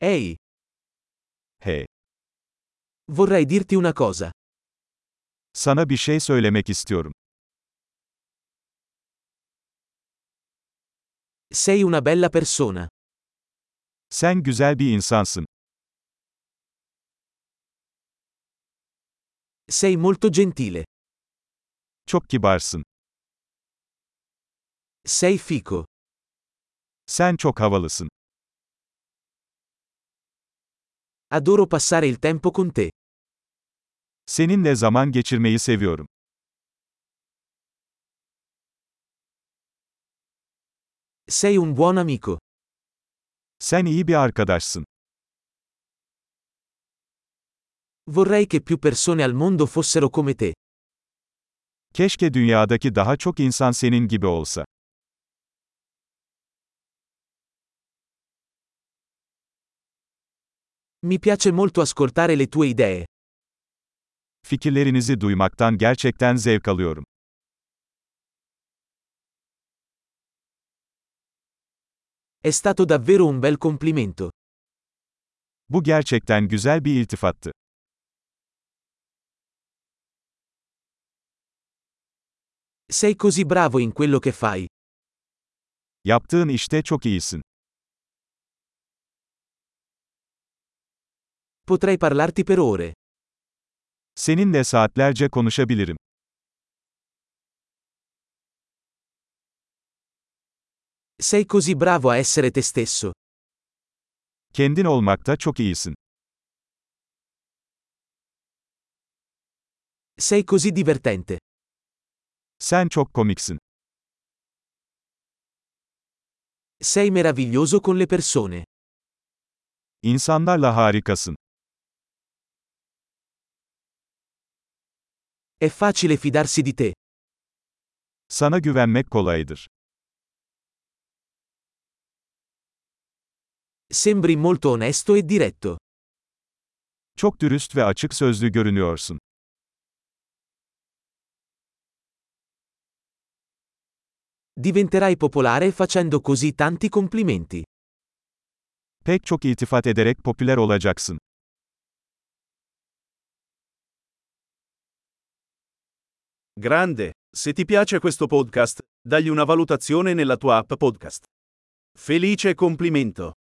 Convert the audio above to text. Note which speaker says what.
Speaker 1: Ehi,
Speaker 2: Hey,
Speaker 1: vorrei dirti una cosa.
Speaker 2: sana bir şey söylemek istiyorum.
Speaker 1: Sei una bella persona.
Speaker 2: Sen güzel bir insansın.
Speaker 1: Sei molto gentile.
Speaker 2: Çok kibarsın.
Speaker 1: Sei fico.
Speaker 2: Sen çok havalısın.
Speaker 1: Adoro passare il tempo con te.
Speaker 2: Seninle zaman geçirmeyi seviyorum.
Speaker 1: Sei un buon amico.
Speaker 2: Sen iyi bir arkadaşsın.
Speaker 1: Vorrei che più persone al mondo fossero come te.
Speaker 2: Keşke dünyadaki daha çok insan senin gibi olsa.
Speaker 1: Mi piace molto ascoltare le tue idee.
Speaker 2: Fikirlerinizi duymaktan gerçekten zevk alıyorum.
Speaker 1: È stato davvero un bel complimento.
Speaker 2: Bu gerçekten güzel bir iltifattı.
Speaker 1: Sei così bravo in quello che fai.
Speaker 2: Yaptığın işte çok iyisin.
Speaker 1: Potrei parlarti per ore.
Speaker 2: Seninle saatlerce konuşabilirim.
Speaker 1: Sei così bravo a essere te stesso.
Speaker 2: Kendin olmakta çok iyisin.
Speaker 1: Sei così divertente.
Speaker 2: Sen çok komiksin.
Speaker 1: Sei meraviglioso con le persone.
Speaker 2: İnsanlarla harikasın.
Speaker 1: È facile fidarsi di te.
Speaker 2: Sana güvenmek kolaydır.
Speaker 1: Sembri molto onesto e diretto.
Speaker 2: Çok dürüst ve açık sözlü görünüyorsun.
Speaker 1: Diventerai popolare facendo così tanti complimenti.
Speaker 2: Pek çok iltifat ederek popüler olacaksın.
Speaker 3: Grande, se ti piace questo podcast, dagli una valutazione nella tua app podcast. Felice complimento!